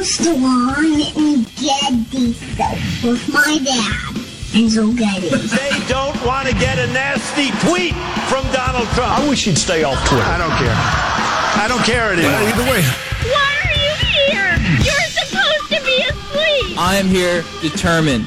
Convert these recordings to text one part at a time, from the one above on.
Armstrong and Getty soap with my dad, Enzo Getty. They don't want to get a nasty tweet from Donald Trump. I wish he'd stay off Twitter. I don't care. I don't care anymore. Either way. Why are you here? You're supposed to be asleep. I am here determined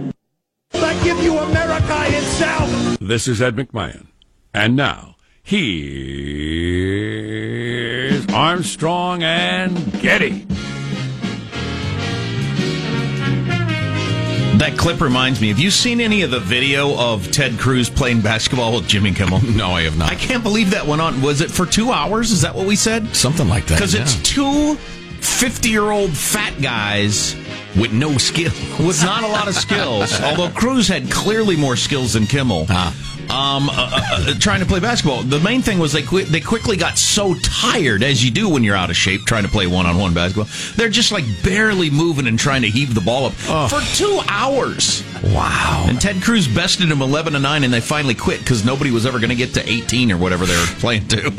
I give you America itself. This is Ed McMahon. And now, here's Armstrong and Getty. That clip reminds me. Have you seen any of the video of Ted Cruz playing basketball with Jimmy Kimmel? No, I have not. I can't believe that went on. Was it for two hours? Is that what we said? Something like that. Because yeah. it's two 50 year old fat guys with no skill. with not a lot of skills. although Cruz had clearly more skills than Kimmel. Ah. Um, uh, uh, uh, trying to play basketball. The main thing was they qu- they quickly got so tired, as you do when you're out of shape trying to play one on one basketball. They're just like barely moving and trying to heave the ball up for two hours. Wow. And Ted Cruz bested him 11 to 9, and they finally quit because nobody was ever going to get to 18 or whatever they were playing to.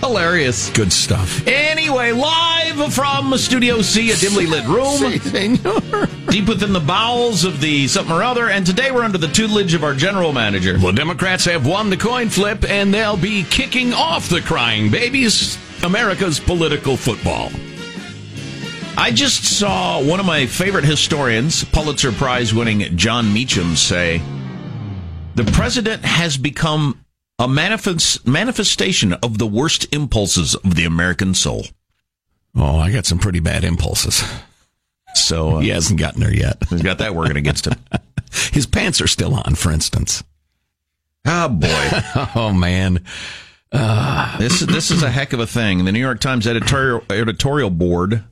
Hilarious. Good stuff. Anyway, live from Studio C, a dimly lit room. Deep within the bowels of the something or other, and today we're under the tutelage of our general manager. The Democrats have won the coin flip, and they'll be kicking off the crying babies, America's political football. I just saw one of my favorite historians, Pulitzer Prize winning Jon Meacham, say the president has become a manifest, manifestation of the worst impulses of the American soul. Oh, I got some pretty bad impulses. So uh, He hasn't gotten there yet. he's got that working against him. His pants are still on, for instance. Oh boy, Oh, man. this is this is a heck of a thing. The New York Times editorial editorial board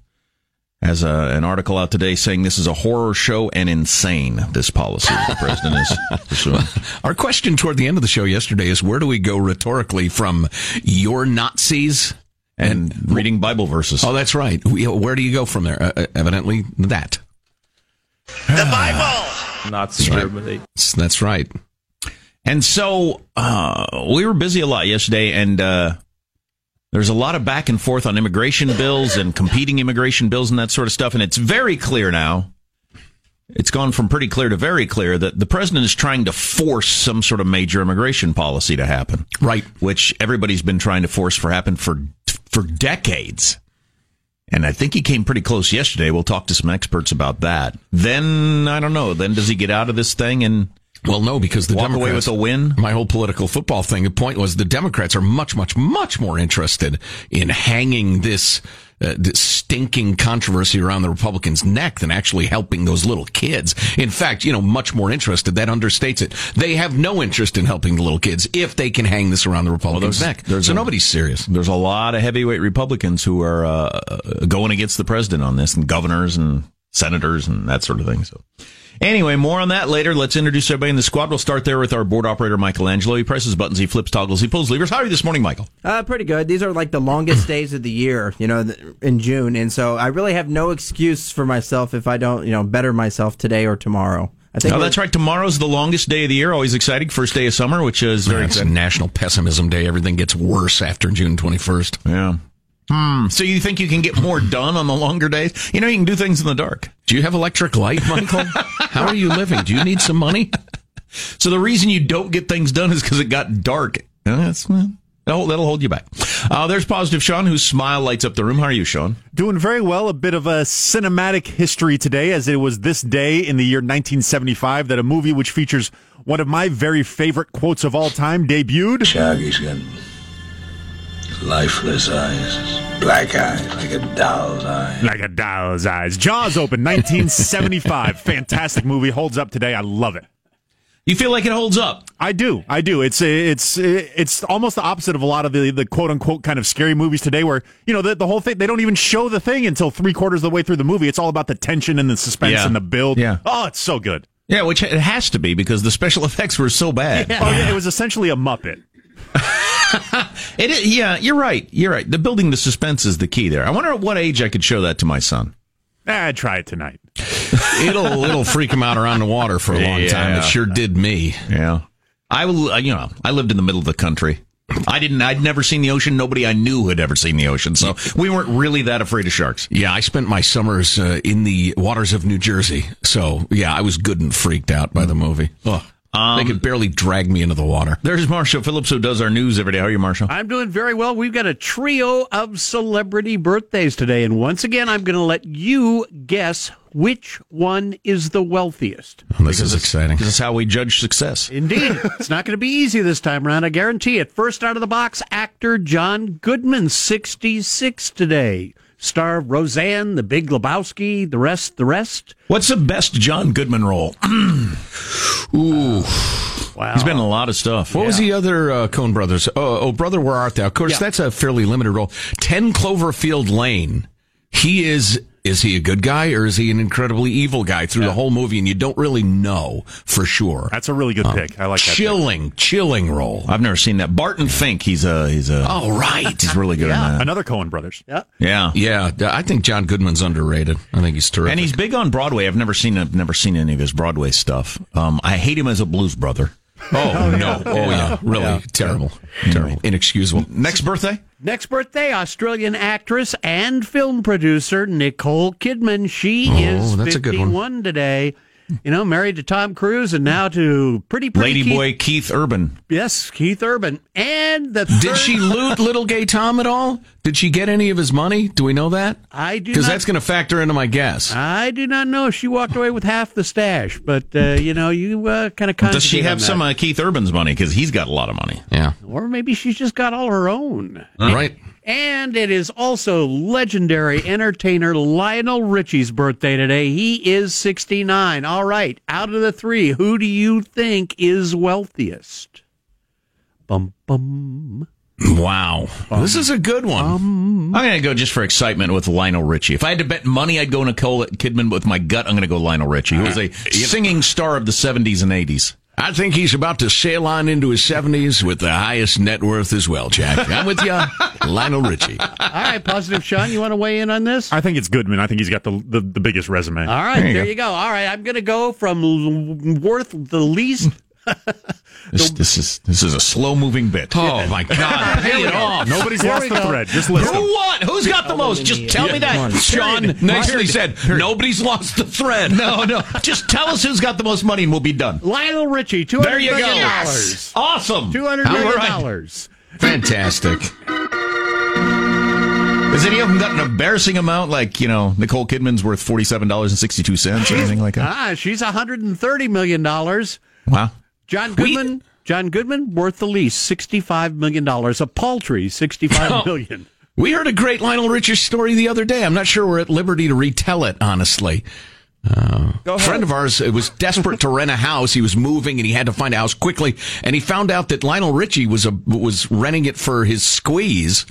has a, an article out today saying this is a horror show and insane. This policy the president is pursuing. Our question toward the end of the show yesterday is where do we go rhetorically from your Nazis and reading Bible verses. Oh, that's right. Where do you go from there? Uh, uh, evidently, that. The Bible. not That's right. That's right. And so uh, we were busy a lot yesterday, and uh, there's a lot of back and forth on immigration bills and competing immigration bills and that sort of stuff. And it's very clear now. It's gone from pretty clear to very clear that the president is trying to force some sort of major immigration policy to happen. Right. Which everybody's been trying to force for happen for for decades. And I think he came pretty close yesterday. We'll talk to some experts about that. Then I don't know. Then does he get out of this thing and Well, no, because the walk Democrats, away with a win? My whole political football thing. The point was the Democrats are much, much, much more interested in hanging this, uh, this stinking controversy around the Republicans' neck than actually helping those little kids. In fact, you know, much more interested. That understates it. They have no interest in helping the little kids if they can hang this around the Republicans' there's- neck. there's so a- nobody's serious. There's a lot of heavyweight Republicans who are uh, going against the president on this, and governors and senators and that sort of thing. So, anyway, more on that later. Let's introduce everybody in the squad. We'll start there with our board operator, Michelangelo. He presses buttons, he flips toggles, he pulls levers. How are you this morning, Michael? Uh, pretty good. These are like the longest days of the year, you know, in June, and so I really have no excuse for myself if I don't, you know, better myself today or tomorrow. I think Oh, we're- that's right. Tomorrow's the longest day of the year. Always exciting. First day of summer, which is very It's good. National Pessimism Day. Everything gets worse after June 21st. Yeah. Hmm. So you think you can get more done on the longer days? You know, you can do things in the dark. Do you have electric light, Michael? How are you living? Do you need some money? So the reason you don't get things done is because it got dark. Uh, That's well, that'll, that'll hold you back. Uh, there's positive Sean, whose smile lights up the room. How are you, Sean? Doing very well. A bit of a cinematic history today, as it was this day in the year 1975 that a movie which features one of my very favorite quotes of all time debuted. Shaggy's got lifeless eyes, black eyes like a doll's eyes. Like a doll's eyes. Jaws open 1975. Fantastic movie. Holds up today. I love it. You feel like it holds up? I do. I do. It's it's it's almost the opposite of a lot of the, the quote unquote kind of scary movies today, where you know the, the whole thing they don't even show the thing until three quarters of the way through the movie. It's all about the tension and the suspense Yeah. and the build. Yeah. Oh, it's so good. Yeah, which it has to be because the special effects were so bad. Oh, yeah, it was essentially a Muppet. It is, yeah, you're right. You're right. The building the suspense is the key there. I wonder at what age I could show that to my son. Ah, I'd try it tonight. it'll it'll freak him out around the water for a long time. It sure did me. Yeah. I will, uh, you know, I lived in the middle of the country. I didn't, I'd never seen the ocean. Nobody I knew had ever seen the ocean. So we weren't really that afraid of sharks. Yeah, I spent my summers uh, in the waters of New Jersey. So, yeah, I was good and freaked out by the movie. Ugh. They could um, barely drag me into the water. There's Marshall Phillips who does our news every day. How are you, Marshall? I'm doing very well. We've got a trio of celebrity birthdays today. And once again, I'm going to let you guess which one is the wealthiest. Oh, this is exciting. This is how we judge success. Indeed. it's not going to be easy this time around, I guarantee it. First out of the box, actor John Goodman, 66 today. Star of Roseanne, The Big Lebowski, the rest, the rest. What's the best John Goodman role? Ooh. Wow. He's been in a lot of stuff. What was the other uh, Coen Brothers? Oh, oh, Brother, Where Art Thou? Of course, Yeah. that's a fairly limited role. 10 Cloverfield Lane. He is, is he a good guy or is he an incredibly evil guy through the whole movie and you don't really know for sure? That's a really good pick. I like that. pick. Chilling, chilling role. I've never seen that. Barton Fink. He's a he's a. Oh, right. He's really good in that. Another Coen brothers. Yeah. Yeah. Yeah, I think John Goodman's underrated. I think he's terrific. And he's big on Broadway. I've never seen I've never seen any of his Broadway stuff. Um, I hate him as a blues brother. Oh, oh, no. Oh, yeah. Really terrible. Terrible. Inexcusable. Next birthday? Next birthday, Australian actress and film producer Nicole Kidman. She oh, is Oh, that's a good one. 51 today. You know, married to Tom Cruise and now to pretty pretty Lady Keith, boy Keith Urban. Yes, Keith Urban. And the Did she loot little gay Tom at all? Did she get any of his money? Do we know that? I do Because not- that's going to factor into my guess. I do not know. She walked away with half the stash, but uh, you know, you uh, kind of Does she have some uh, Keith Urban's money? Because he's got a lot of money. Yeah. or maybe she's just got all her own. Right. And it is also legendary entertainer Lionel Richie's birthday today. He is 69. All right, out of the three, who do you think is wealthiest? Bum bum. Wow. This is a good one. I'm going to go just for excitement with Lionel Richie. If I had to bet money, I'd go Nicole Kidman. But with my gut, I'm going to go Lionel Richie, who uh, was a singing star of the 70s and 80s. I think he's about to sail on into his 70s with the highest net worth as well, Jack. I'm with you, Lionel Richie. All right, positive Sean, you want to weigh in on this? I think it's Goodman. I think he's got the the, the biggest resume. All right, there, you, go. All right, I'm going to go from worth the least. This, this is this is a slow moving bit. Oh, my God. Pay it off. Nobody's lost the thread. Just listen. Who what? Who's got the most? Just tell me that. Sean nicely said, nobody's lost the thread. No, no. Just tell us who's got the most money and we'll be done. Lionel Richie, two There hundred you go. million dollars. Awesome. Two hundred million right. dollars. Fantastic. Has any of them got an embarrassing amount like, you know, Nicole Kidman's worth $47.62 or anything like that? Ah, she's one hundred and thirty million dollars. Wow. John Goodman. John Goodman worth the least sixty-five million dollars. A paltry sixty-five million. We heard a great Lionel Richie story the other day. I'm not sure we're at liberty to retell it, honestly. Uh, a friend of ours was desperate to rent a house. He was moving and he had to find a house quickly. And he found out that Lionel Richie was a, was renting it for his squeeze,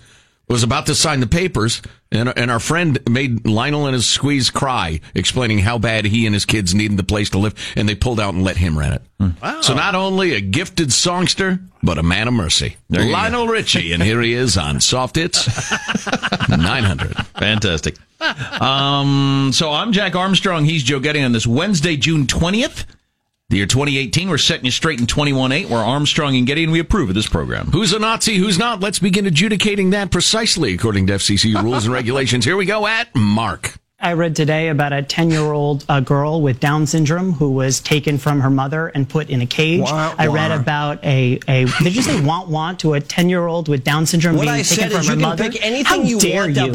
was about to sign the papers. And, and our friend made Lionel and his squeeze cry, explaining how bad he and his kids needed the place to live. And they pulled out and let him rent it. So not only a gifted songster, but a man of mercy. There Lionel Richie. And here he is on Soft Hits 900. Fantastic. Um, so I'm Jack Armstrong. He's Joe Getty on this Wednesday, June 20th. The year 2018, we're setting you straight in 21.8. We're Armstrong and Getty, and we approve of this program. Who's a Nazi? Who's not? Let's begin adjudicating that precisely according to FCC rules and regulations. Here we go at Mark. I read today about a 10 year old uh, girl with Down syndrome who was taken from her mother and put in a cage. Wah, I read about a, a did you say want want to a 10 year old with Down syndrome What being I taken said from is her you can mother? pick anything How you dare want you?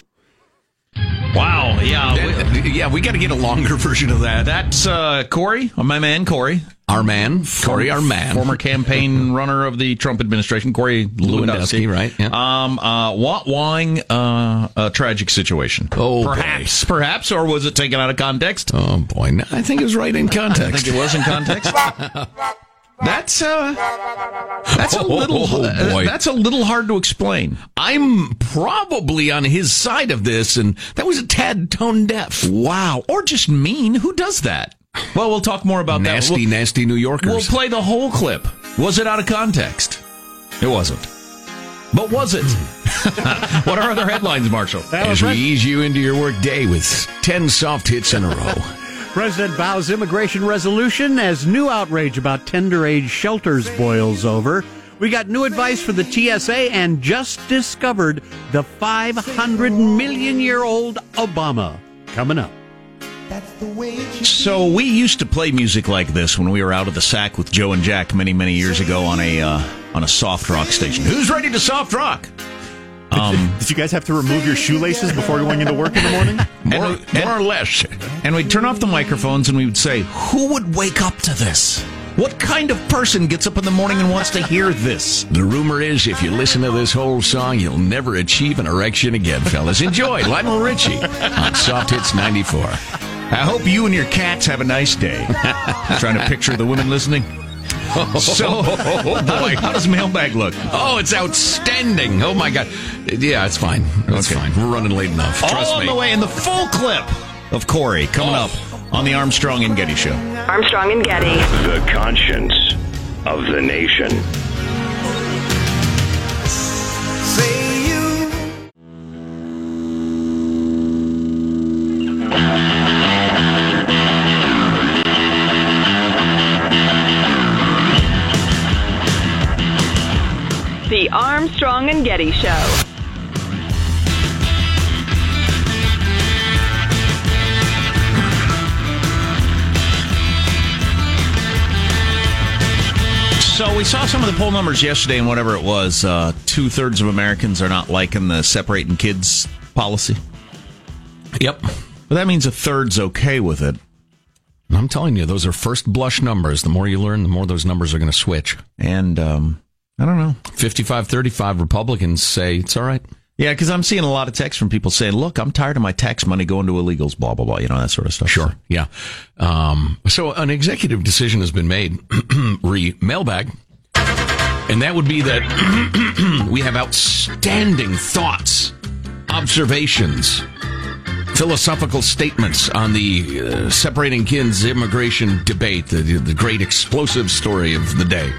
Wow. Yeah. we, yeah, we got to get a longer version of that. That's uh, Corey, my man, Corey. Our man, Corey, our man. Former campaign runner of the Trump administration, Corey Lewandowski. Lewandowski, right, yeah. Um, uh, Wat Wang, uh, a tragic situation. Oh, boy. perhaps, perhaps, or was it taken out of context? Oh boy, I think it was right in context. I think it was in context. That's uh, that's a little Oh, uh, boy. that's a little hard to explain. I'm probably on his side of this, and that was a tad tone deaf. Wow, or just mean. Who does that? Well, we'll talk more about Nasty, that. We'll, nasty New Yorkers. we'll play the whole clip. Was it out of context? It wasn't. But was it? what are other headlines, Marshall? As we ease you into your work day with 10 soft hits in a row. President bows immigration resolution as new outrage about tender age shelters boils over. We got new advice for the TSA and just discovered the 500 million year old Obama coming up. So we used to play music like this when we were out of the sack with Joe and Jack many, many years ago on a uh, on a soft rock station. Who's ready to soft rock? Um, Did you guys have to remove your shoelaces before going into work in the morning? more, More or less. And we'd turn off the microphones and we would say, Who would wake up to this? What kind of person gets up in the morning and wants to hear this? The rumor is if you listen to this whole song, you'll never achieve an erection again, fellas. Enjoy Lionel Richie on Soft Hits 94. I hope you and your cats have a nice day. Trying to picture the women listening. So, oh, boy, how does mailbag look? Oh, it's outstanding. Oh, my God. Yeah, it's fine. It's Okay. fine. We're running late enough. All Trust on me. the way in the full clip of Corey coming up on the Armstrong and Getty Show. Armstrong and Getty. The conscience of the nation. Armstrong and Getty Show. So we saw some of the poll numbers yesterday, and whatever it was, uh, two thirds of Americans are not liking the separating kids policy. Yep. But that means a third's okay with it. I'm telling you, those are first blush numbers. The more you learn, the more those numbers are going to switch. And um, I don't know. 55 35 Republicans say it's all right. Yeah, because I'm seeing a lot of texts from people saying, "Look, I'm tired of my tax money going to illegals." Blah blah blah. You know that sort of stuff. Sure. Yeah. Um, so an executive decision has been made, re mailbag, and that would be that we have outstanding thoughts, observations, philosophical statements on the uh, separating kids immigration debate, the, the great explosive story of the day.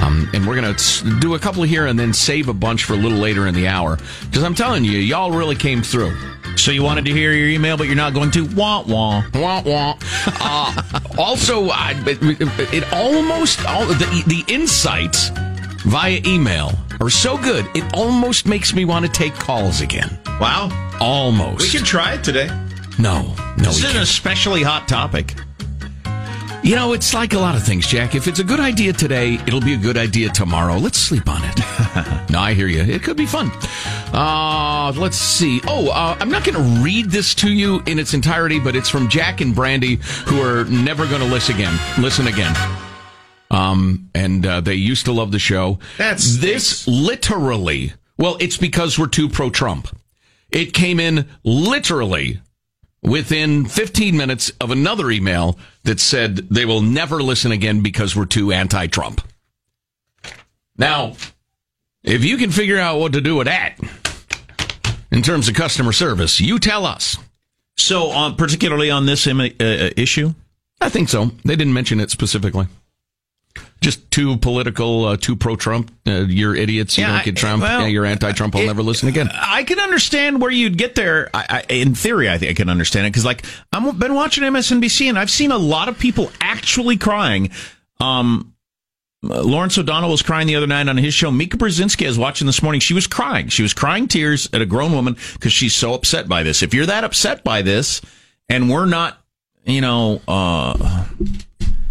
Um, and we're going to do a couple here and then save a bunch for a little later in the hour. Because I'm telling you, y'all really came through. So you wanted to hear your email, but you're not going to. Wah wah. Wah wah. Uh, also, I, it, it almost all the the insights via email are so good. It almost makes me want to take calls again. Wow. Almost. We can try it today. No, no. This we is an especially hot topic. You know, it's like a lot of things, Jack. If it's a good idea today, it'll be a good idea tomorrow. Let's sleep on it. no, I hear you. It could be fun. Uh, let's see. Oh, uh, I'm not going to read this to you in its entirety, but it's from Jack and Brandy, who are never going to listen again. Listen again. Um, and uh, they used to love the show. That's this literally. Well, it's because we're too pro Trump. It came in literally within 15 minutes of another email that said they will never listen again because we're too anti Trump. Now, if you can figure out what to do with that in terms of customer service, you tell us. So, particularly on this Im- uh, uh, issue, I think so. They didn't mention it specifically. Just too political, uh, too pro Trump. Uh, you're idiots. You Yeah, don't get Trump. well, yeah, you're anti Trump. I'll it- never listen again. I can understand where you'd get there. I, I, in theory, I think I can understand it because, like, I've been watching MSNBC and I've seen a lot of people actually crying. Um, Lawrence O'Donnell was crying the other night on his show. Mika Brzezinski, is watching this morning. She was crying. She was crying tears at a grown woman because she's so upset by this. If you're that upset by this, and we're not, you know, uh,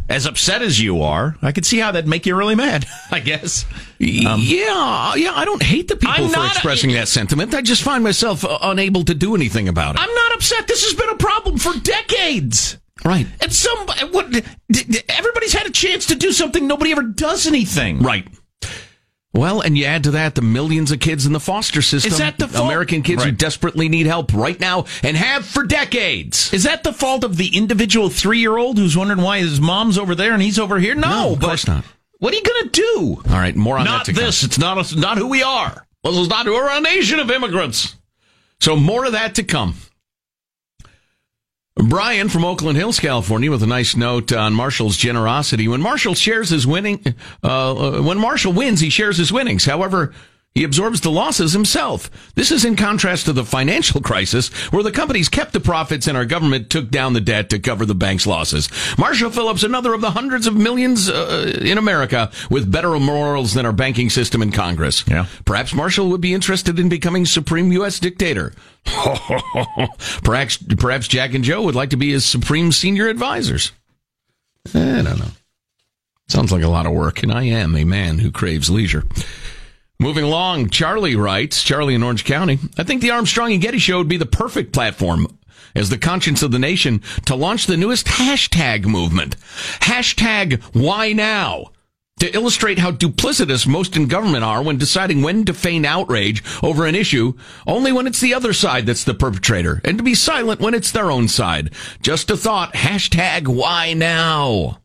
as upset as you are, I could see how that'd make you really mad. I guess. Um, yeah, yeah. I don't hate the people I'm for expressing that sentiment. I just find myself uh, unable to do anything about it. I'm not upset. This has been a problem for decades. Right. And some what everybody's had a chance to do something. Nobody ever does anything. Right. Well, and you add to that the millions of kids in the foster system. Is that the fault? American kids who desperately need help right now and have for decades? Is that the fault of the individual three year old who's wondering why his mom's over there and he's over here? No, No, of course not. What are you going to do? All right, more on not that to this. It's not us, not who we are. This is not who we're a nation of immigrants. So more of that to come. Brian from Oakland Hills, California, with a nice note on Marshall's generosity. When Marshall shares his winning, uh, when Marshall wins, he shares his winnings. However, he absorbs the losses himself. This is in contrast to the financial crisis, where the companies kept the profits and our government took down the debt to cover the bank's losses. Marshall Phillips, another of the hundreds of millions uh, in America with better morals than our banking system and Congress. Yeah. Perhaps Marshall would be interested in becoming supreme U.S. dictator. perhaps, perhaps Jack and Joe would like to be his supreme senior advisors. I don't know. Sounds like a lot of work, and I am a man who craves leisure. Moving along, Charlie writes, Charlie in Orange County, I think the Armstrong and Getty show would be the perfect platform as the conscience of the nation to launch the newest hashtag movement. Hashtag why now? To illustrate how duplicitous most in government are when deciding when to feign outrage over an issue, only when it's the other side that's the perpetrator, and to be silent when it's their own side. Just a thought, hashtag why now?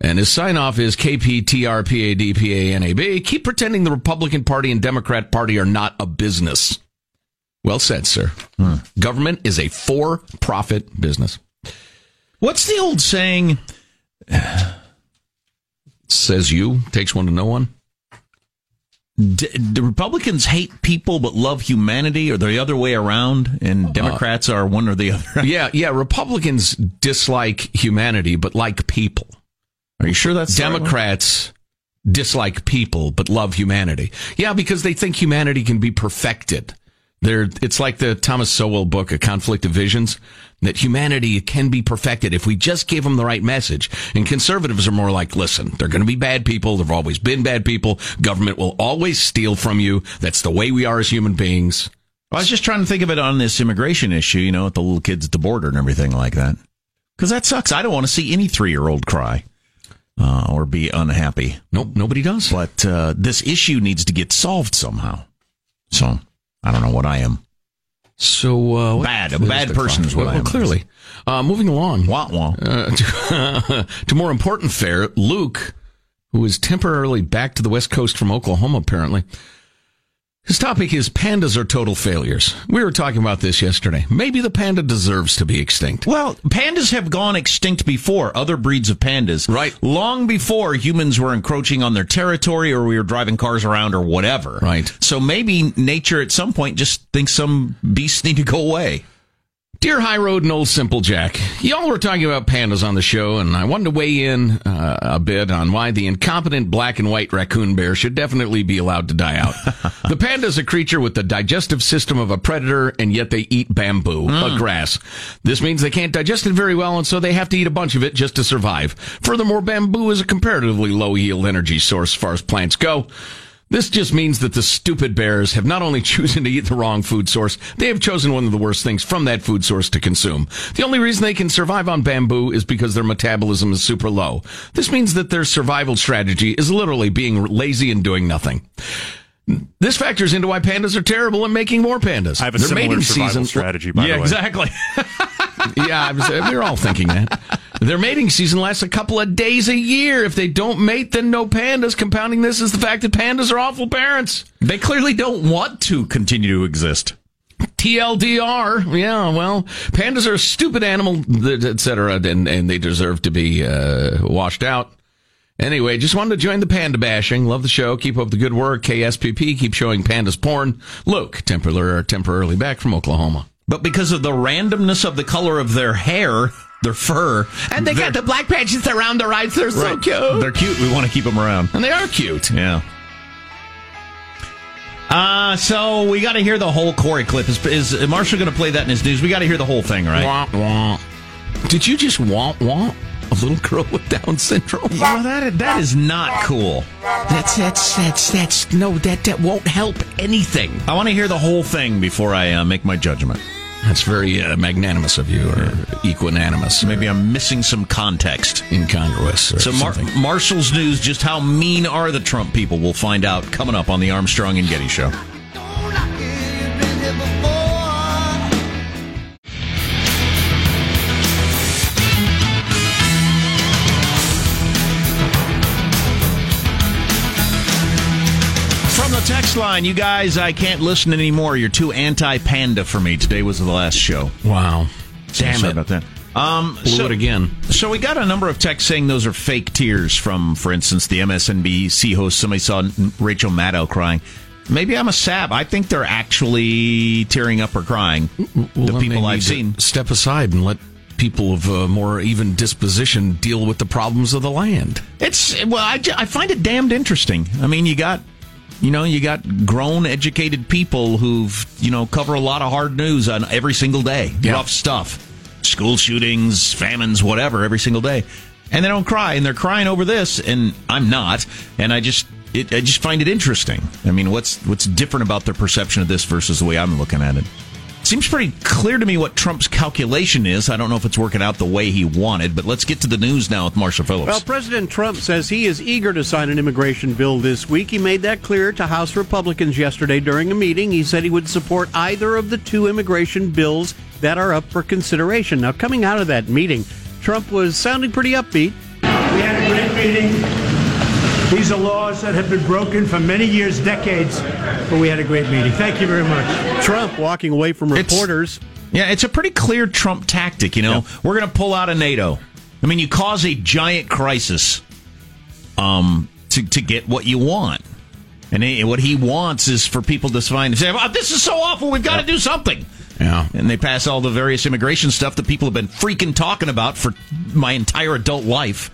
And his sign off is KPTRPADPANAB. Keep pretending the Republican Party and Democrat Party are not a business. Well said, sir. Hmm. Government is a for profit business. What's the old saying? Says you, takes one to know one. D- the Republicans hate people but love humanity, or the other way around, and Democrats are one or the other. Yeah, yeah. Republicans dislike humanity but like people. Are you sure that's the right one? Democrats dislike people but love humanity. Yeah, because they think humanity can be perfected. They're, it's like the Thomas Sowell book, A Conflict of Visions, that humanity can be perfected if we just give them the right message. And conservatives are more like, listen, they're going to be bad people. There've always been bad people. Government will always steal from you. That's the way we are as human beings. I was just trying to think of it on this immigration issue, you know, with the little kids at the border and everything like that. Because that sucks. I don't want to see any three year old cry uh, or be unhappy. Nope, nobody does. But uh, this issue needs to get solved somehow. So I don't know what I am. So uh, Bad. A bad person is what well, I am. clearly. Uh, moving along. Wah, wah. Uh, to, to more important fare, Luke, who is temporarily back to the West Coast from Oklahoma, apparently. His topic is pandas are total failures. We were talking about this yesterday. Maybe the panda deserves to be extinct. Well, pandas have gone extinct before, other breeds of pandas. Right. Long before humans were encroaching on their territory or we were driving cars around or whatever. Right. So maybe nature at some point just thinks some beasts need to go away. Dear High Road and Old Simple Jack, y'all were talking about pandas on the show, and I wanted to weigh in uh, a bit on why the incompetent black and white raccoon bear should definitely be allowed to die out. the panda is a creature with the digestive system of a predator, and yet they eat bamboo, a grass. This means they can't digest it very well, and so they have to eat a bunch of it just to survive. Furthermore, bamboo is a comparatively low yield energy source as far as plants go. This just means that the stupid bears have not only chosen to eat the wrong food source, they have chosen one of the worst things from that food source to consume. The only reason they can survive on bamboo is because their metabolism is super low. This means that their survival strategy is literally being lazy and doing nothing. This factors into why pandas are terrible and making more pandas. I have a Their similar survival season- strategy, by yeah, the way. exactly. yeah, I was, we were all thinking that. Their mating season lasts a couple of days a year. If they don't mate, then no pandas. Compounding this is the fact that pandas are awful parents. They clearly don't want to continue to exist. TLDR. Yeah, well, pandas are a stupid animal, etc., and, and they deserve to be uh, washed out. Anyway, just wanted to join the panda bashing. Love the show. Keep up the good work. KSPP, keep showing pandas porn. Luke, temporarily, temporarily back from Oklahoma. But because of the randomness of the color of their hair, their fur, And they got the black patches around their eyes. They're so Right. cute. They're cute. We want to keep them around. and they are cute. Yeah. Uh, so we got to hear the whole Corey clip. Is, is Marshall going to play that in his news? We got to hear the whole thing, right? Wah, wah. Did you just want want a little girl with Down syndrome? Well, that that is not cool. That's that's that's that's no that that won't help anything. I want to hear the whole thing before I uh, make my judgment. That's very uh, magnanimous of you, or equanimous, Maybe I'm missing some context. incongruous. Or So Mar- Marshall's news: just how mean are the Trump people? We'll find out coming up on the Armstrong and Getty show. Text line, you guys, I can't listen anymore. You're too anti-panda for me. Today was the last show. Wow. Damn Sorry it about that. Um, Blew it again. So we got a number of texts saying those are fake tears from, for instance, the MSNBC host. Somebody saw Rachel Maddow crying. Maybe I'm a sap. I think they're actually tearing up or crying. Well, the people I've seen. Step aside and let people of a more even disposition deal with the problems of the land. It's well, I, I find it damned interesting. I mean, you got you know you got grown, educated people who've you know cover a lot of hard news on every single day, Yeah. rough stuff, school shootings, famines, whatever, every single day, and they don't cry, and they're crying over this, and I'm not, and I just. It, I just find it interesting. I mean, what's what's different about their perception of this versus the way I'm looking at it? Seems pretty clear to me what Trump's calculation is. I don't know if it's working out the way he wanted, but let's get to the news now with Marshall Phillips. Well, President Trump says he is eager to sign an immigration bill this week. He made that clear to House Republicans yesterday during a meeting. He said he would support either of the two immigration bills that are up for consideration. Now, coming out of that meeting, Trump was sounding pretty upbeat. We had a great meeting. These are laws that have been broken for many years, decades, but we had a great meeting. Thank you very much. Trump walking away from reporters. Yeah, it's a pretty clear Trump tactic. You know, we're going to pull out of NATO. I mean, you cause a giant crisis, um, to to get what you want, and he, what he wants is for people to find and say, well, "This is so awful. We've got to do something." Yeah, and they pass all the various immigration stuff that people have been freaking talking about for my entire adult life.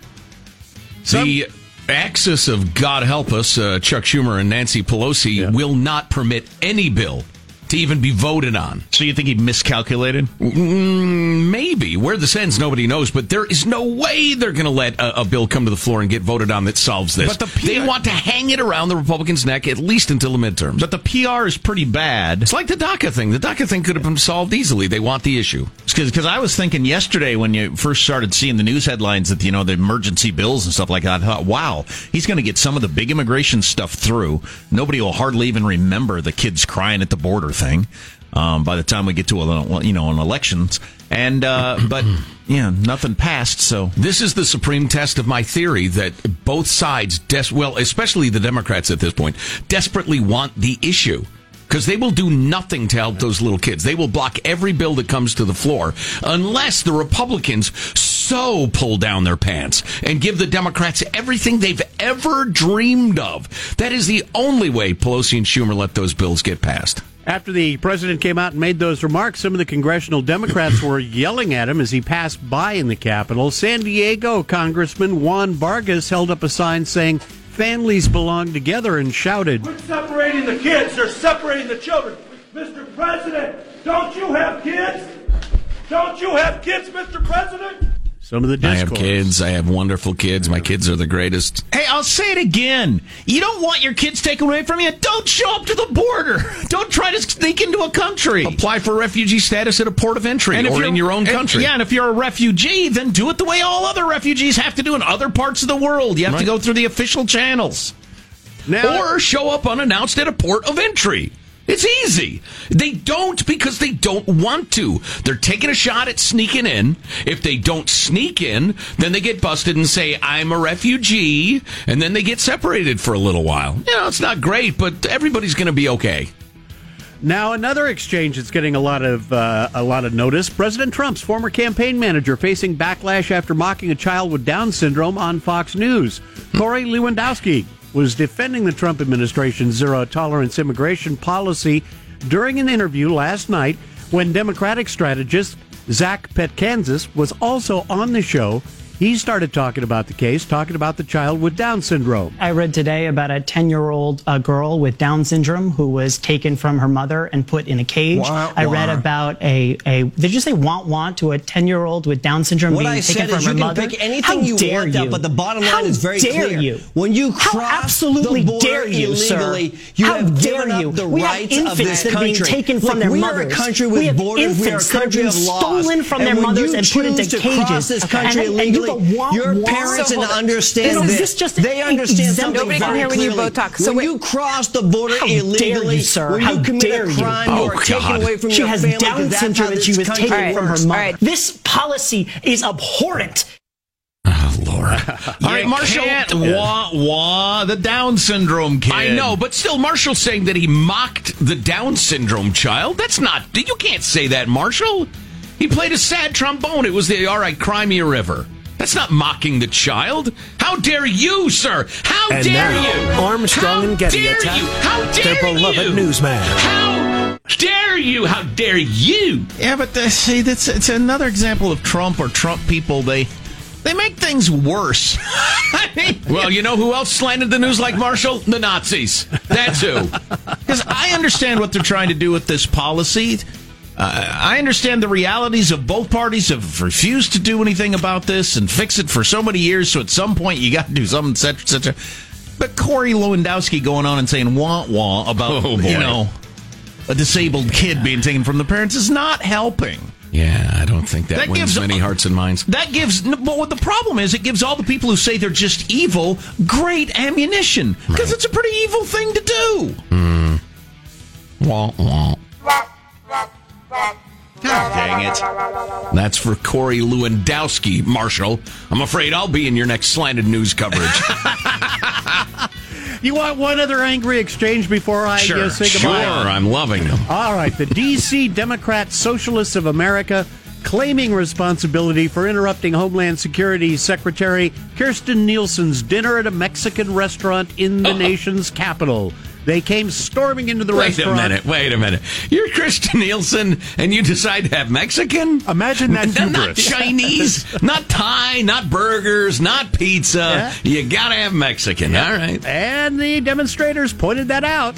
the axis of God help us, uh, Chuck Schumer and Nancy Pelosi will not permit any bill to even be voted on. So you think he miscalculated? Mm, maybe. Where this ends, nobody knows. But there is no way they're going to let a, a bill come to the floor and get voted on that solves this. But the P- they want to hang it around the Republicans' neck at least until the midterms. But the PR is pretty bad. It's like the DACA thing. The DACA thing could have been solved easily. They want the issue. Because I was thinking yesterday when you first started seeing the news headlines that you know the emergency bills and stuff like that, I thought, wow, he's going to get some of the big immigration stuff through. Nobody will hardly even remember the kids crying at the border thing um, by the time we get to a, you know an elections. And uh, but yeah, nothing passed. So This is the supreme test of my theory that both sides, des- well, especially the Democrats at this point, desperately want the issue. Because they will do nothing to help those little kids. They will block every bill that comes to the floor unless the Republicans so pull down their pants and give the Democrats everything they've ever dreamed of. That is the only way Pelosi and Schumer let those bills get passed. After the president came out and made those remarks, some of the congressional Democrats were yelling at him as he passed by in the Capitol. San Diego Congressman Juan Vargas held up a sign saying, Families belong together, and shouted, Quit separating the kids. They're separating the children. Mr. President, don't you have kids? Don't you have kids, Mr. President? Some of the I have kids. I have wonderful kids. My kids are the greatest. Hey, I'll say it again. You don't want your kids taken away from you. Don't show up to the border. Don't try to sneak into a country. Apply for refugee status at a port of entry if or you're- in your own and- country. yeah, and if you're a refugee, then do it the way all other refugees have to do in other parts of the world. You have to go through the official channels. Now, or show up unannounced at a port of entry. It's easy. They don't because they don't want to. They're taking a shot at sneaking in. If they don't sneak in, then they get busted and say, I'm a refugee. And then they get separated for a little while. You know, it's not great, but everybody's going to be okay. Now, another exchange that's getting a lot of uh, a lot of notice. President Trump's former campaign manager facing backlash after mocking a child with Down syndrome on Fox News. Corey Lewandowski was defending the Trump administration's zero tolerance immigration policy during an interview last night when Democratic strategist Zach Petkanas was also on the show. He started talking about the case, talking about the child with Down syndrome. I read today about a 10 year old uh, girl with Down syndrome who was taken from her mother and put in a cage. Wah, I read about a, a, did you say want want to a 10 year old with Down syndrome What being I taken said from is her you can mother? pick anything How you dare want you? out, but the bottom line How is very dare clear. You? When you How cross absolutely the border dare you, sir? illegally, you How have dare given up you? the we rights have of infants this that are being country. taken from Look, their we mothers. are a country with we have borders. We are a infants that are country being of laws. stolen from and their mothers and put into cages. cross this country and, and illegally, go want, your want. parents So and hold on. understand Is this. this just they understand exempt- something Nobody very can hear when you clearly. both talk. So when you cross the border How dare illegally, you, sir? when How you commit dare a you? crime, Oh, you are taken God. away from she your has family. Down that's syndrome how and she was country taken from her works. mother. This policy is abhorrent. Oh, Lord. Lord. All right, Marshall. Can't wah wah the Down syndrome kid. I know, but still, Marshall's saying that he mocked the Down syndrome child. That's not. You can't say that, Marshall. He played a sad trombone. It was the all right, cry me a river. That's not mocking the child. How dare you, sir? How And dare now, you? Armstrong How and Getty dare attack you? How dare their beloved you? newsman. How dare you? How dare you? Yeah, but the, see, that's it's another example of Trump or Trump people. They they make things worse. I mean, Well, you know who else slanted the news like Marshall? The Nazis. That's who. because I understand what they're trying to do with this policy. Uh, I understand the realities of both parties have refused to do anything about this and fix it for so many years. So at some point, you got to do something, etc., etc. But Corey Lewandowski going on and saying wah wah about Oh, you know a disabled kid being taken from the parents is not helping. Yeah, I don't think that, That wins gives- many hearts and minds. That gives, but what the problem is, it gives all the people who say they're just evil great ammunition because it's a pretty evil thing to do. Hmm. Wah, wah. Dang it! That's for Corey Lewandowski, Marshall. I'm afraid I'll be in your next slanted news coverage. You want one other angry exchange before I sure, uh, say sure. goodbye? I'm loving them. All right, the D.C. Democrat Socialists of America claiming responsibility for interrupting Homeland Security Secretary Kirstjen Nielsen's dinner at a Mexican restaurant in the nation's capital. They came storming into the Wait restaurant. Wait a minute. Wait a minute. You're Christian Nielsen, and you decide to have Mexican? Imagine that Not. Chinese, not Thai, not burgers, not pizza. Yeah. You gotta have Mexican. All right. And the demonstrators pointed that out.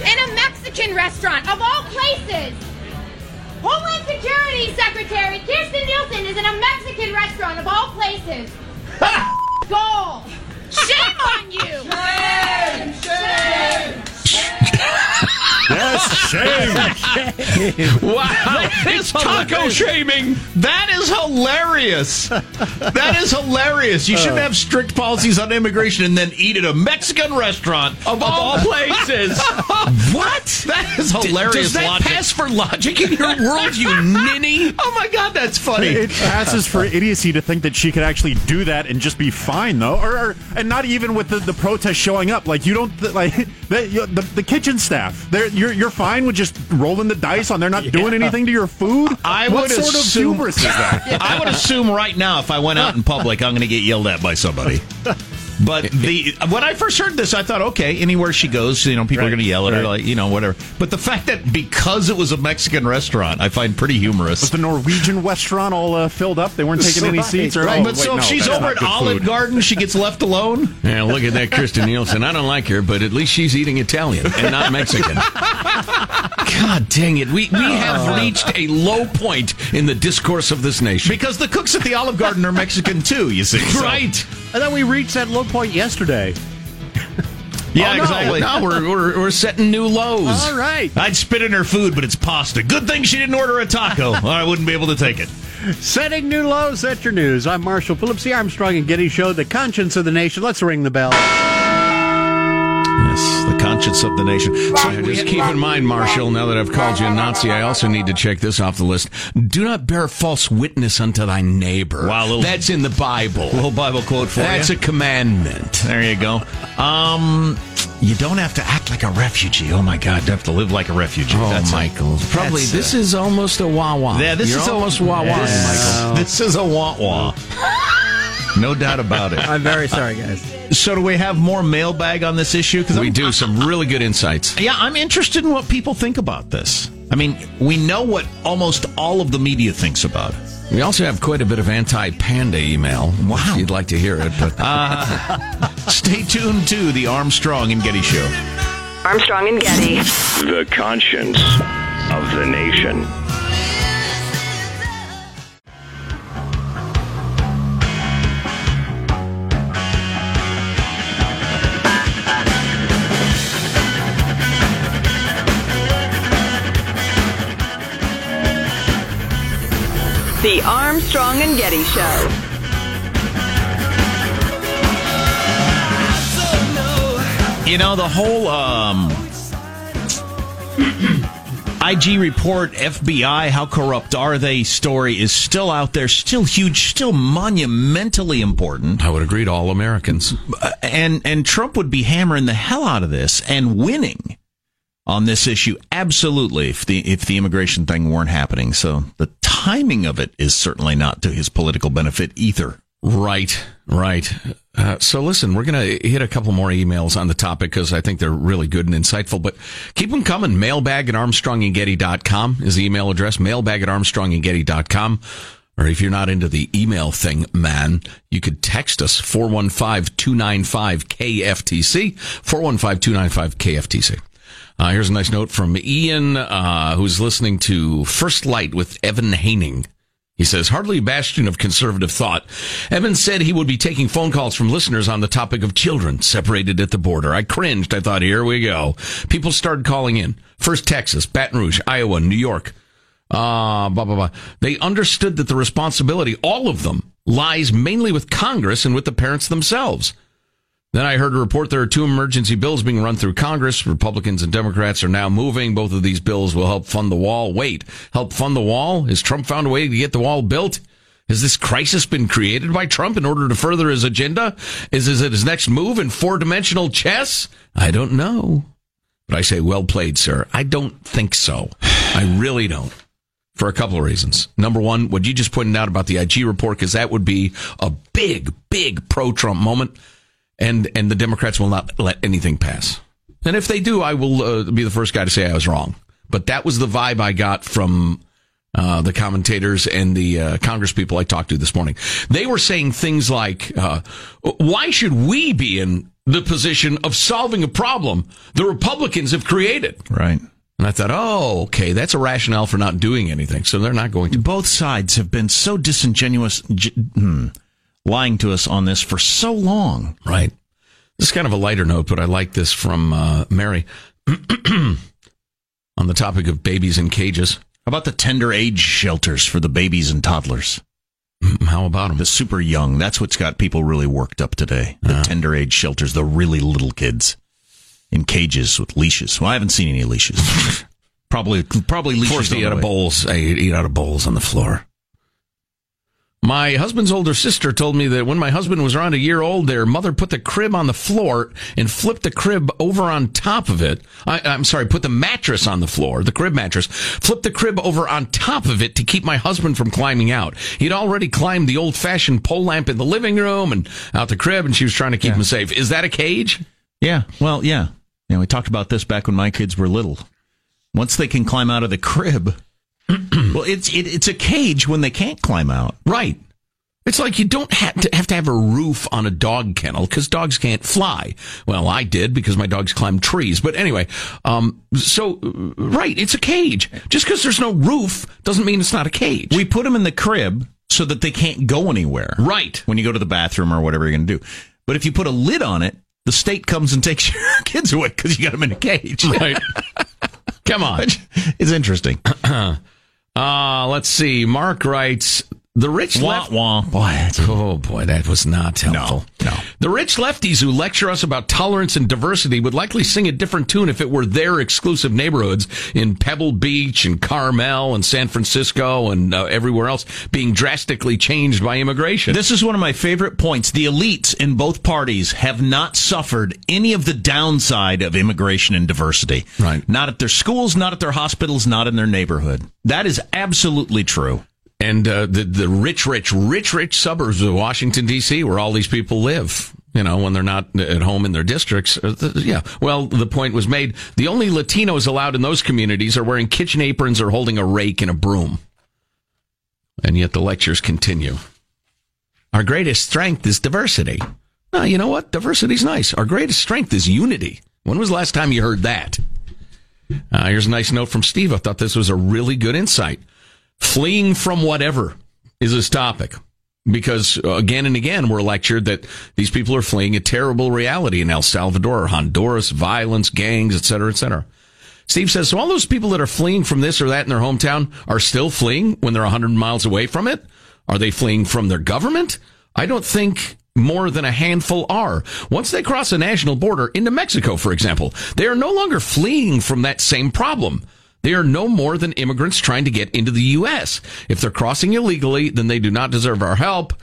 In a Mexican restaurant, of all places! Homeland Security Secretary Kirstjen Nielsen is in a Mexican restaurant, of all places! Goal! Shame on you! Shame! Shame! Yes, shame. Wow. it's taco shaming. That is hilarious. That is hilarious. You shouldn't uh. have strict policies on immigration and then eat at a Mexican restaurant of all places. what? That is hilarious Does that logic. pass for logic in your world, you ninny? oh my god, that's funny. It passes for idiocy to think that she could actually do that and just be fine, though, or, or and not even with the, the protest showing up. Like you don't th- like the, the the kitchen staff. They're you're you're fine with just rolling the dice on they're not doing anything to your food. I what would sort assume, of hubris is that? I would assume right now, if I went out in public, I'm going to get yelled at by somebody. But the when I first heard this, I thought, okay, anywhere she goes, you know, people are going to yell at her, like you know, whatever. But the fact that because it was a Mexican restaurant, I find pretty humorous. Was the Norwegian restaurant all uh, filled up? They weren't taking any Right, seats, or right. oh, but so if no, she's over at Olive food. Garden, she gets left alone. Yeah, look at that Kirstjen Nielsen. I don't like her, but at least she's eating Italian and not Mexican. God dang it. We, we have reached a low point in the discourse of this nation. Because the cooks at the Olive Garden are Mexican too, you see. So- Right. And then we reached that low point yesterday. Yeah, Oh, no, exactly. No, we're, we're, we're setting new lows. All right. I'd spit in her food, but it's pasta. Good thing she didn't order a taco, or I wouldn't be able to take it. Setting new lows, that's your news. I'm Marshall Phillips, the Armstrong and Getty Show, the conscience of the nation. Let's ring the bell. Yes, the conscience of the nation. Yeah, just keep in mind, Marshall, now that I've called you a Nazi, I also need to check this off the list. Do not bear false witness unto thy neighbor. Wow, little- That's in the Bible. Little Bible quote for That's you. a commandment. There you go. Um, you don't have to act like a refugee. Oh my God, you have to live like a refugee. Oh, That's a- Michael. Probably that's this a- is almost a wah wah. Yeah, this You're is a- almost wah wah, Yes. Michael. This is a wah wah. No doubt about it. I'm very sorry, guys. So, do we have more mailbag on this issue? Because We do some really good insights. Yeah, I'm interested in what people think about this. I mean, we know what almost all of the media thinks about it. We also have quite a bit of anti-panda email. Wow. If you'd like to hear it, but Uh, stay tuned to the Armstrong and Getty Show. Armstrong and Getty. The conscience of the nation. Armstrong and Getty Show. You know, the whole um IG report, FBI, how corrupt are they story is still out there, still huge, still monumentally important. I would agree to all Americans. And and Trump would be hammering the hell out of this and winning on this issue absolutely if the if the immigration thing weren't happening. So the timing of it is certainly not to his political benefit either. Right, right. Uh, so listen, we're going to hit a couple more emails on the topic because I think they're really good and insightful, but keep them coming. Mailbag at armstrongandgetty.com is the email address. Mailbag at armstrongandgetty.com. Or if you're not into the email thing, man, you could text us 415-295-KFTC, 415-295-KFTC. Uh, here's a nice note from Ian, uh, who's listening to First Light with Evan Haning. He says, hardly a bastion of conservative thought. Evan said he would be taking phone calls from listeners on the topic of children separated at the border. I cringed. I thought, here we go. People started calling in. First Texas, Baton Rouge, Iowa, New York. Uh, blah, blah, blah. They understood that the responsibility, all of them, lies mainly with Congress and with the parents themselves. Then I heard a report there are two emergency bills being run through Congress. Republicans and Democrats are now moving. Both of these bills will help fund the wall. Wait, help fund the wall? Has Trump found a way to get the wall built? Has this crisis been created by Trump in order to further his agenda? Is, is it his next move in four dimensional chess? I don't know. But I say, well played, sir. I don't think so. I really don't. For a couple of reasons. Number one, what you just pointed out about the IG report, because that would be a big, big pro Trump moment and and the Democrats will not let anything pass. And if they do, I will uh, be the first guy to say I was wrong. But that was the vibe I got from uh, the commentators and the uh, Congress people I talked to this morning. They were saying things like, uh, "Why should we be in the position of solving a problem the Republicans have created?" Right. And I thought, oh, okay, that's a rationale for not doing anything. So they're not going to. Both sides have been so disingenuous. hmm, lying to us on this for so long. Right. This is kind of a lighter note, but I like this from uh, Mary on the topic of babies in cages. How about the tender age shelters for the babies and toddlers? How about them? The super young. That's what's got people really worked up today. The Uh-huh. tender age shelters, the really little kids in cages with leashes. Well, I haven't seen any leashes. probably, probably leashes. Forced to eat out of bowls. I eat out of bowls on the floor. My husband's older sister told me that when my husband was around a year old, their mother put the crib on the floor and flipped the crib over on top of it. I, I'm sorry, put the mattress on the floor, the crib mattress, flipped the crib over on top of it to keep my husband from climbing out. He'd already climbed the old fashioned pole lamp in the living room and out the crib, and she was trying to keep him safe. Is that a cage? Yeah. Well, yeah. Yeah. We talked about this back when my kids were little. Once they can climb out of the crib, well, it's it, it's a cage when they can't climb out. Right. It's like you don't have to have to have a roof on a dog kennel because dogs can't fly. Well, I did because my dogs climb trees. But anyway, um, so right, it's a cage. Just because there's no roof doesn't mean it's not a cage. We put them in the crib so that they can't go anywhere. Right. When you go to the bathroom or whatever you're going to do. But if you put a lid on it, the state comes and takes your kids away because you got them in a cage. Right. Come on. It's interesting. Uh, let's see. Mark writes, the rich Wah, left- wah. Boy, oh boy, that was not helpful. No, no. The rich lefties who lecture us about tolerance and diversity would likely sing a different tune if it were their exclusive neighborhoods in Pebble Beach and Carmel and San Francisco and uh, everywhere else being drastically changed by immigration. This is one of my favorite points. The elites in both parties have not suffered any of the downside of immigration and diversity. Right. Not at their schools, not at their hospitals, not in their neighborhood. That is absolutely true. And uh, the the rich, rich, rich, rich suburbs of Washington D.C., where all these people live. You know, when they're not at home in their districts. Uh, yeah. Well, the point was made. The only Latinos allowed in those communities are wearing kitchen aprons or holding a rake and a broom. And yet the lectures continue. Our greatest strength is diversity. No, you know what? Diversity's nice. Our greatest strength is unity. When was the last time you heard that? Uh, here's a nice note from Steve. I thought this was a really good insight. Fleeing from whatever is his topic. Because uh, again and again, we're lectured that these people are fleeing a terrible reality in El Salvador, Honduras, violence, gangs, et cetera, et cetera. Steve says, so all those people that are fleeing from this or that in their hometown are still fleeing when they're 100 miles away from it? Are they fleeing from their government? I don't think more than a handful are. Once they cross a national border into Mexico, for example, they are no longer fleeing from that same problem. They are no more than immigrants trying to get into the U.S. If they're crossing illegally, then they do not deserve our help.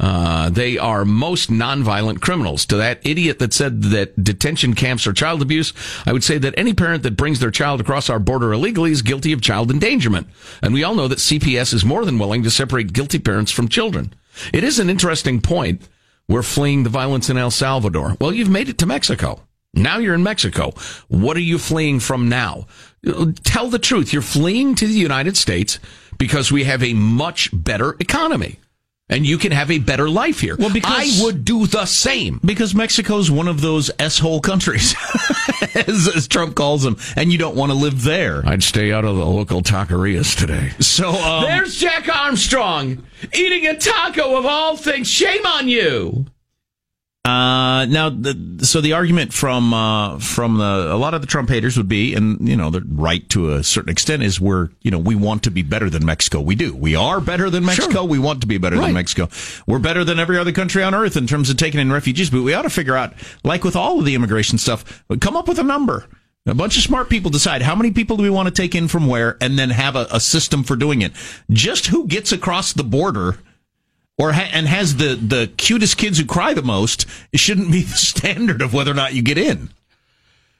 Uh, they are most nonviolent criminals. To that idiot that said that detention camps are child abuse, I would say that any parent that brings their child across our border illegally is guilty of child endangerment. And we all know that CPS is more than willing to separate guilty parents from children. It is an interesting point. We're fleeing the violence in El Salvador. Well, you've made it to Mexico. Now you're in Mexico. What are you fleeing from now? Tell the truth. You're fleeing to the United States because we have a much better economy. And you can have a better life here. Well, because- I would do the same. Because Mexico's one of those s-hole countries, as, as Trump calls them, and you don't want to live there. I'd stay out of the local taquerias today. So, um, There's Jack Armstrong eating a taco of all things. Shame on you. Uh, now, the, so the argument from uh, from the, a lot of the Trump haters would be, and you know, they're right to a certain extent, is we're you know we want to be better than Mexico. We do. We are better than Mexico. We want to be better Right. than Mexico. We're better than every other country on earth in terms of taking in refugees. But we ought to figure out, like with all of the immigration stuff, come up with a number. A bunch of smart people decide how many people do we want to take in from where, and then have a, a system for doing it. Just who gets across the border or ha- and has the the cutest kids who cry the most it shouldn't be the standard of whether or not you get in.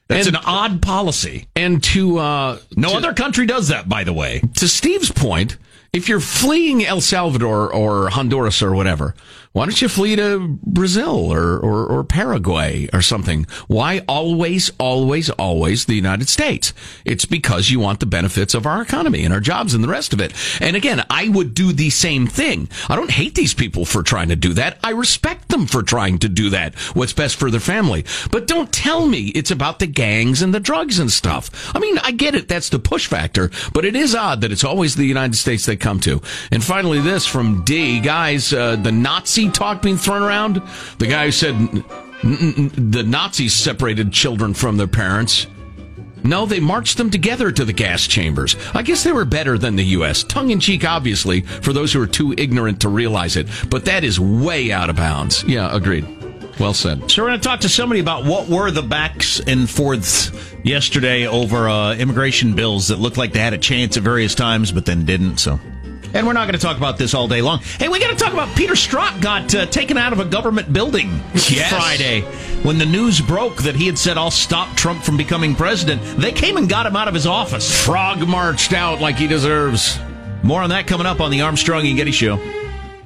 That's And- an odd policy. And to uh, No to- other country does that, by the way. to Steve's point, if you're fleeing El Salvador or Honduras or whatever, why don't you flee to Brazil or, or, or Paraguay or something? Why always, always, always the United States? It's because you want the benefits of our economy and our jobs and the rest of it. And again, I would do the same thing. I don't hate these people for trying to do that. I respect them for trying to do that. What's best for their family. But don't tell me it's about the gangs and the drugs and stuff. I mean, I get it. That's the push factor, but it is odd that it's always the United States they come to. And finally, this from D. Guys, uh, the Nazi talk being thrown around. The guy who said "N- n- n- the Nazis separated children from their parents. No, they marched them together to the gas chambers. I guess they were better than the U.S. Tongue in cheek, obviously, for those who are too ignorant to realize it. But that is way out of bounds. Yeah, agreed. Well said. So we're going to talk to somebody about what were the backs and forths yesterday over uh, immigration bills that looked like they had a chance at various times, but then didn't. So. And we're not going to talk about this all day long. Hey, we got to talk about Peter Strzok got uh, taken out of a government building Yes. Friday when the news broke that he had said, "I'll stop Trump from becoming president." They came and got him out of his office. Frog marched out like he deserves. More on that coming up on the Armstrong and Getty Show.